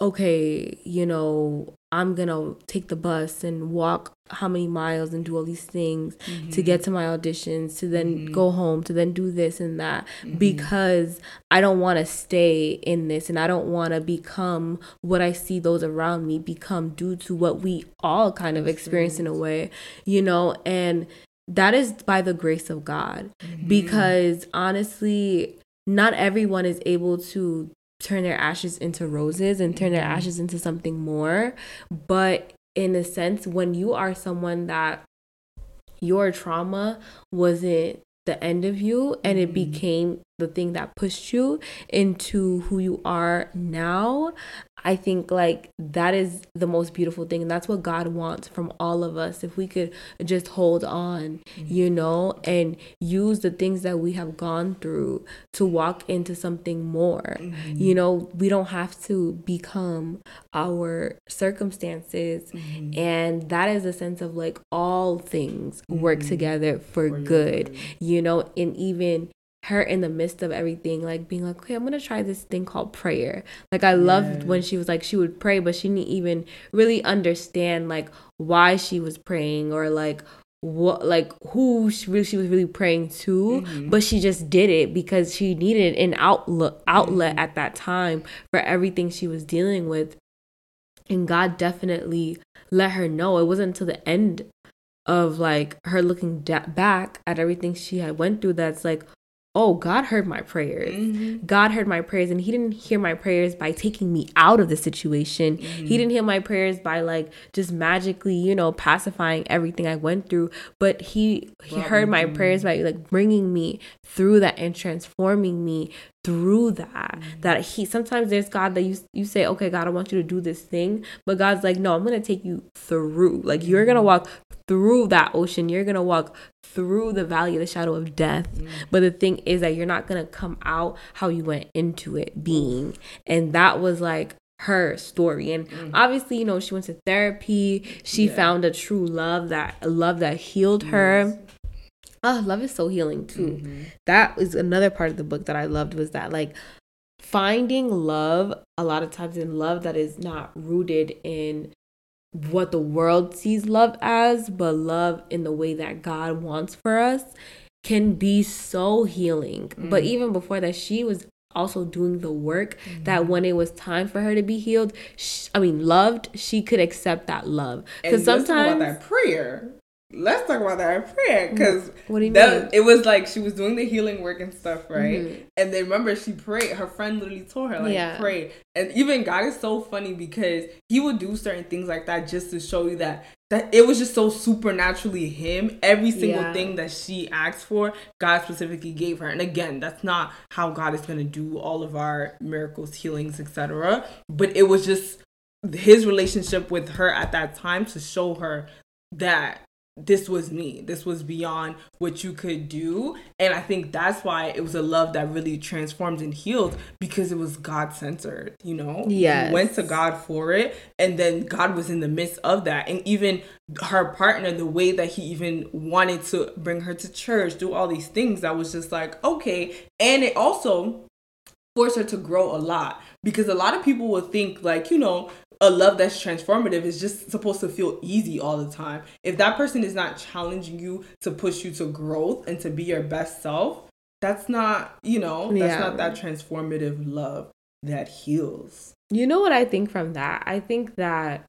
okay, you know, I'm going to take the bus and walk how many miles and do all these things mm-hmm. to get to my auditions, to then mm-hmm. go home, to then do this and that mm-hmm. because I don't want to stay in this and I don't want to become what I see those around me become due to what we all kind of experience in a way, you know, and that is by the grace of God. Mm-hmm. Because honestly, not everyone is able to turn their ashes into roses and turn their ashes into something more. But in a sense, when you are someone that your trauma wasn't the end of you and it mm-hmm. became the thing that pushed you into who you are now I think like that is the most beautiful thing. And that's what God wants from all of us. If we could just hold on, mm-hmm. you know, and use the things that we have gone through to walk into something more. Mm-hmm. You know, we don't have to become our circumstances. Mm-hmm. And that is a sense of like all things work mm-hmm. together for, for good, good, you know, and even her in the midst of everything, like being like, okay, I'm gonna try this thing called prayer. Like I loved when she was like she would pray, but she didn't even really understand like why she was praying or like what like who she, really, she was really praying to mm-hmm. but she just did it because she needed an outlet outlet mm-hmm. at that time for everything she was dealing with and god definitely let her know it wasn't until the end of like her looking da- back at everything she had went through that's like oh, God heard my prayers. Mm-hmm. God heard my prayers, and He didn't hear my prayers by taking me out of the situation. Mm-hmm. He didn't hear my prayers by like just magically, you know, pacifying everything I went through. But He He heard my prayers by like bringing me through that and transforming me through that mm-hmm. that he sometimes there's god that you you say okay god i want you to do this thing but god's like no i'm gonna take you through like you're gonna mm-hmm. walk through that ocean you're gonna walk through the valley of the shadow of death mm-hmm. but the thing is that you're not gonna come out how you went into it being and that was like her story and mm-hmm. obviously you know she went to therapy she yeah. found a true love that a love that healed her oh love is so healing too mm-hmm. that is another part of the book that i loved was that like finding love a lot of times in love that is not rooted in what the world sees love as but love in the way that god wants for us can be so healing mm-hmm. but even before that she was also doing the work mm-hmm. that when it was time for her to be healed she, i mean loved she could accept that love because sometimes that prayer let's talk about that in prayer because what do you that, mean? It was like she was doing the healing work and stuff, right? Mm-hmm. And then remember she prayed. Her friend literally told her like yeah. pray. And even God is so funny because He would do certain things like that just to show you that that it was just so supernaturally him. Every single Yeah. thing that she asked for, God specifically gave her. And again, that's not how God is going to do all of our miracles, healings, etc. But it was just his relationship with her at that time to show her that this was me. This was beyond what you could do. And I think that's why it was a love that really transformed and healed because it was God centered, you know? Yeah. Went to God for it. And then God was in the midst of that. And even her partner, the way that he even wanted to bring her to church, do all these things, that was just like, okay. And it also forced her to grow a lot because a lot of people will think like you know a love that's transformative is just supposed to feel easy all the time if that person is not challenging you to push you to growth and to be your best self that's not you know that's Yeah. not that transformative love that heals You know what I think from that? I think that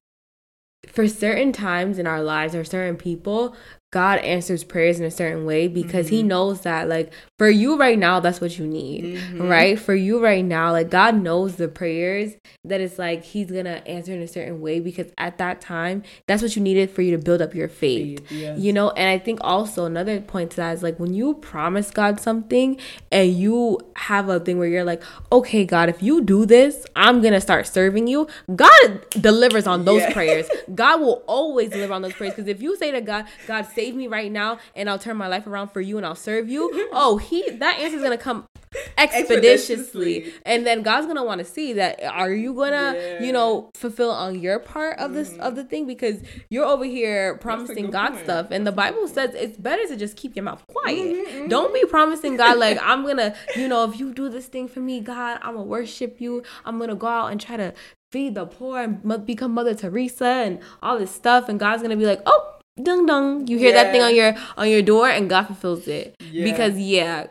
for certain times in our lives or certain people, God answers prayers in a certain way because he Mhm. knows that like for you right now that's what you need. Mhm. Right? For you right now, like God knows the prayers that it's like he's to answer in a certain way because at that time that's what you needed for you to build up your faith. Faith, yes. You know, and I think also another point to that is like when you promise God something and you have a thing where you're like, okay, God, if you do this, I'm gonna start serving you. God delivers on those Yeah. prayers. God will always deliver on those prayers. Because if you say to God, God, save me right now and I'll turn my life around for you and I'll serve you, oh, he that answer is gonna come expeditiously. Expeditiously. And then God's gonna want to see that are you gonna, Yeah. you know, fulfill on your part of this of the thing because you're over here promising God point. stuff and the Bible says it's better to just keep your mouth quiet. Mm-hmm, Don't be promising God like I'm gonna, you know, if you do this thing for me, God, I'm gonna worship you. I'm gonna go out and try to feed the poor and become Mother Teresa and all this stuff, and God's gonna be like, oh. Dung dung, you hear that thing on your on your door, and God fulfills it Yeah. because yeah,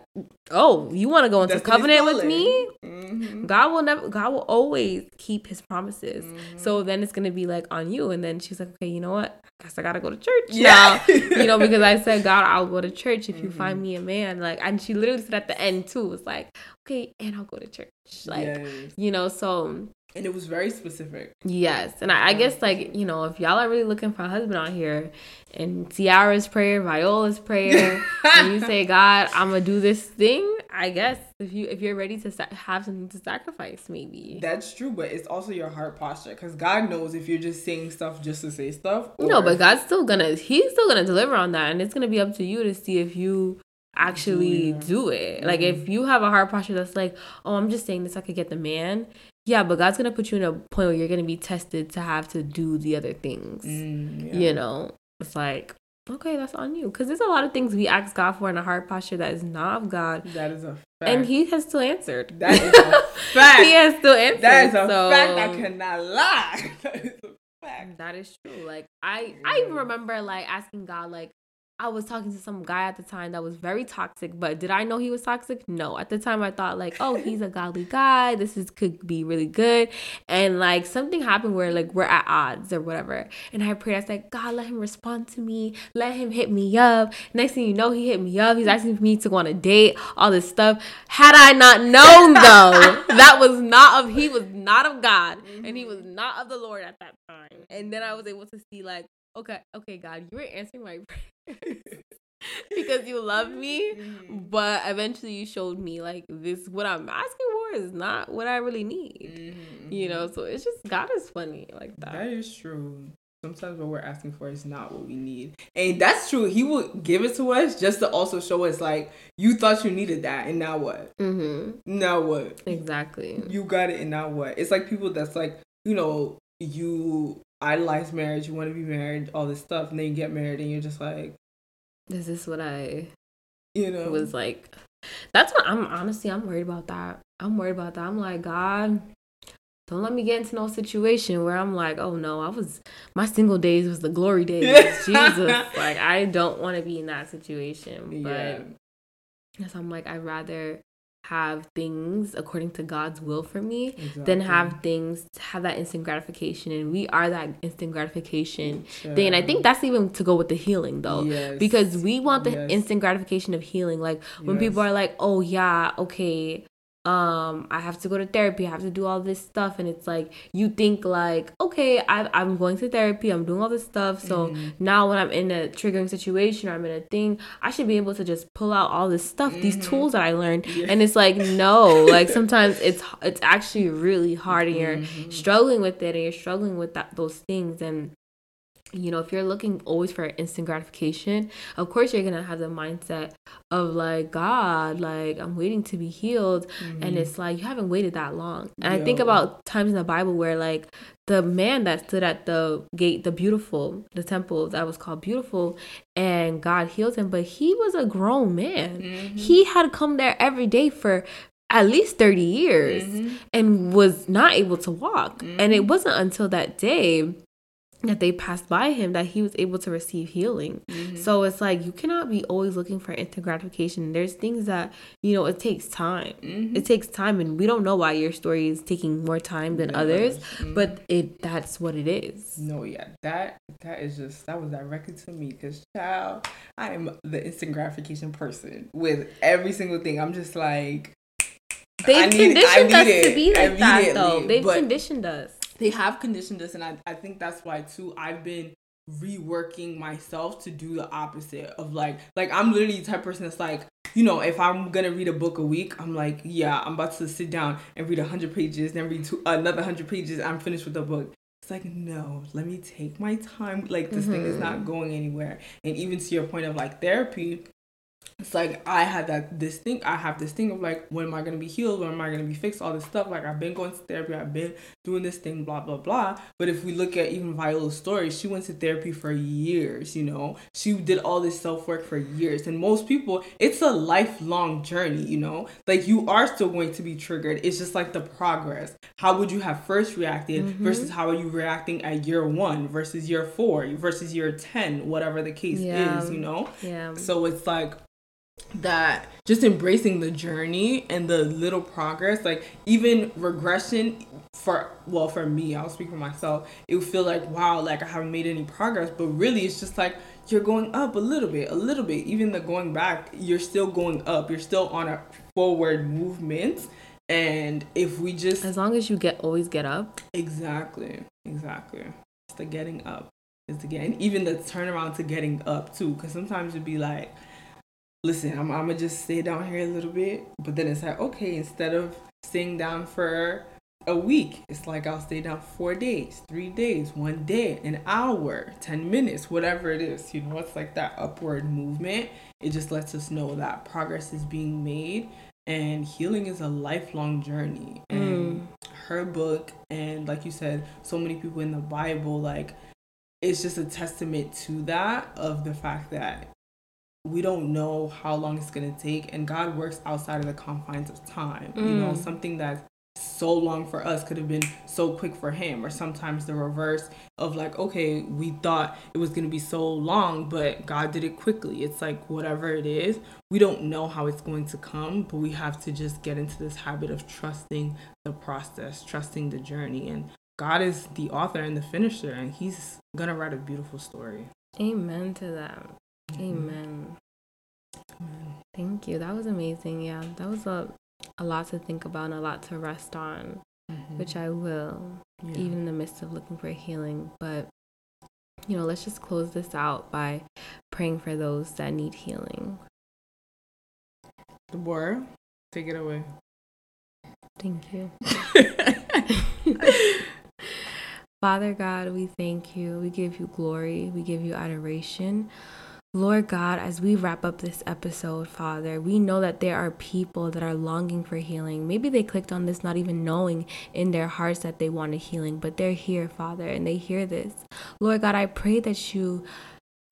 oh, you want to go into That's what he's covenant with me? Mhm. God will never God will always keep his promises. Mm-hmm. So then it's gonna be like on you. And then she's like, Okay, you know what? I guess I gotta go to church Yeah. now. you know, because I said, God, I'll go to church if you Mm-hmm. find me a man. Like and she literally said at the end too, was like, Okay, and I'll go to church. Like, Yes. you know, so and it was very specific yes. And I, I guess like, you know, if y'all are really looking for a husband out here and Tiara's prayer, Viola's prayer, and you say, God, I'm gonna do this thing, I guess if you if you're ready to sa- have something to sacrifice, maybe. That's true, but it's also your heart posture because God knows if you're just saying stuff just to say stuff. No, but God's still gonna he's still gonna deliver on that, and it's gonna be up to you to see if you actually Do it. do it. Like Mm-hmm. if you have a heart posture that's like, oh, I'm just saying this I could get the man. Yeah, but God's gonna put you in a point where you're gonna be tested to have to do the other things. Mm, yeah. You know, it's like okay, that's on you because there's a lot of things we ask God for in a heart posture that is not of God, that is a fact. and He has still answered. that is a fact. he has still answered. that is a so- fact. I cannot lie. that is a fact. That is true. Like I, I even remember like asking God, like I was talking to some guy at the time that was very toxic, but did I know he was toxic? No. At the time, I thought like, oh, he's a godly guy. This is could be really good, and like something happened where like we're at odds or whatever. And I prayed. I said, God, let him respond to me. Let him hit me up. Next thing you know, he hit me up. He's asking me to go on a date. All this stuff. Had I not known though, that was not of. He was not of God, and he was not of the Lord at that time. And then I was able to see like, okay, okay, God, you were answering my prayers because you love me, Mm-hmm. but eventually you showed me like this. What I'm asking for is not what I really need. Mm-hmm. You know, so it's just God is funny like that. That is true. Sometimes what we're asking for is not what we need. And that's true. He will give it to us just to also show us like you thought you needed that and now what? Mm-hmm. Now what? Exactly. You got it and now what? It's like people that's like, you know, you idolize marriage, you want to be married, all this stuff, and then you get married and you're just like, Is this what I you know, was like? That's what I'm honestly. I'm worried about that. I'm worried about that. I'm like God. Don't let me get into no situation where I'm like, oh no, I was my single days was the glory days. Jesus, like I don't want to be in that situation. But yeah. Yes, I'm like, I'd rather have things according to God's will for me Exactly. than have things have that instant gratification. And we are that instant gratification thing. And I think that's even to go with the healing though. Yes. Because we want the Yes. instant gratification of healing. Like when people are like, oh yeah, okay, um i have to go to therapy i have to do all this stuff and it's like you think like okay I, i'm going to therapy i'm doing all this stuff so Mm-hmm. now when i'm in a triggering situation or i'm in a thing i should be able to just pull out all this stuff these tools that i learned Mm-hmm. Yeah. and it's like no like sometimes it's it's actually really hard and you're Mm-hmm. struggling with it and you're struggling with that those things and you know if you're looking always for instant gratification of course you're gonna have the mindset of like god like i'm waiting to be healed and it's like you haven't waited that long and i think Mm-hmm. About times in the bible where like the man that stood at the gate the beautiful the temple that was called beautiful and god healed him but he was a grown man Mm-hmm. he had come there every day for at least 30 years Mm-hmm. and was not able to walk and it wasn't until that day that they passed by him that he was able to receive healing. Mm-hmm. So it's like you cannot be always looking for instant gratification. There's things that, you know, it takes time. Mm-hmm. It takes time and we don't know why your story is taking more time than others, others. but it that's what it is. No, yeah, that that is just that was directed to me because child, I am the instant gratification person with every single thing. I'm just like They've I need- I conditioned us need to be like that though. They've conditioned us. They have conditioned us, and I I think that's why too. I've been reworking myself to do the opposite of like like I'm literally the type of person that's like you know if I'm gonna read a book a week I'm like yeah I'm about to sit down and read hundred pages then read two, another hundred pages I'm finished with the book. It's like no let me take my time. Like this thing is mm-hmm. not going anywhere. And even to your point of like therapy it's like I had that this thing I have this thing of like when am I gonna be healed? When am I gonna be fixed? All this stuff. Like I've been going to therapy. I've been doing this thing blah blah blah. But if we look at even Viola's story she went to therapy for years you know? She did all this self work for years. And most people it's a lifelong journey you know? Like you are still going to be triggered. It's just like the progress. How would you have first reacted mm-hmm. versus how are you reacting at year one versus year four versus year 10 whatever the case Yeah. is you know? Yeah. so it's like that just embracing the journey and the little progress, like even regression for well for me, I'll speak for myself, it would feel like wow, like I haven't made any progress. But really it's just like you're going up a little bit, a little bit. Even the going back, you're still going up. You're still on a forward movement. And if we just As long as you get always get up. Exactly, exactly. It's the getting up. It's the getting, even the turnaround to getting up too. Because sometimes you'd be like, listen, I'm, I'm gonna just stay down here a little bit, but then it's like, okay, instead of staying down for a week, it's like I'll stay down four days, three days, one day, an hour, ten minutes, whatever it is. You know, it's like that upward movement. It just lets us know that progress is being made. And healing is a lifelong journey. And mm. her book and like you said so many people in the bible like it's just a testament to that of the fact that we don't know how long it's going to take and god works outside of the confines of time you know Mm. something that's so long for us could have been so quick for him or sometimes the reverse of like okay we thought it was going to be so long but god did it quickly it's like whatever it is we don't know how it's going to come but we have to just get into this habit of trusting the process trusting the journey and god is the author and the finisher and he's gonna write a beautiful story Amen to that. Amen. Thank you. That was amazing. Yeah, that was a a lot to think about and a lot to rest on, Mhm. which I will, Yeah. even in the midst of looking for healing. But you know, let's just close this out by praying for those that need healing. Deborah, take it away Thank you. Father God, we thank you. We give you glory. We give you adoration. Lord God, as we wrap up this episode, Father, we know that there are people that are longing for healing. Maybe they clicked on this not even knowing in their hearts that they wanted healing, but they're here, Father, and they hear this. Lord God, I pray that you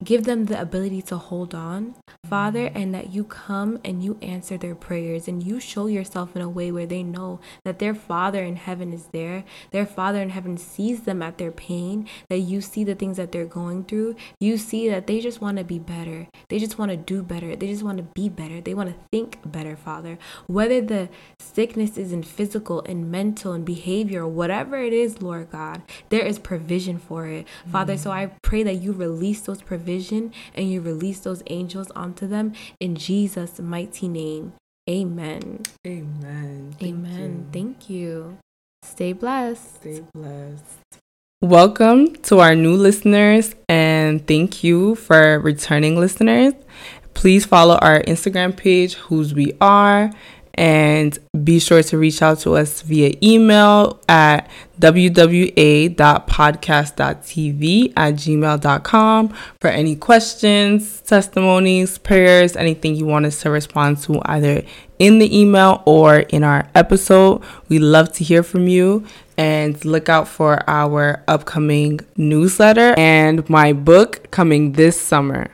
give them the ability to hold on, Father, and that you come and you answer their prayers and you show yourself in a way where they know that their Father in heaven is there. Their Father in heaven sees them at their pain, that you see the things that they're going through. You see that they just want to be better. They just want to do better. They just want to be better. They want to think better, Father. Whether the sickness is in physical and mental and behavior, whatever it is, Lord God, there is provision for it. Father, mm. so I pray that you release those provision and you release those angels onto them in Jesus' mighty name. Amen. Amen. Thank Amen. you. Thank you. Stay blessed. Stay blessed. Welcome to our new listeners and thank you for returning listeners. Please follow our Instagram page, Whose We Are, and be sure to reach out to us via email at wwa.podcast.tv at gmail.com for any questions, testimonies, prayers, anything you want us to respond to either in the email or in our episode. We love to hear from you and look out for our upcoming newsletter and my book coming this summer.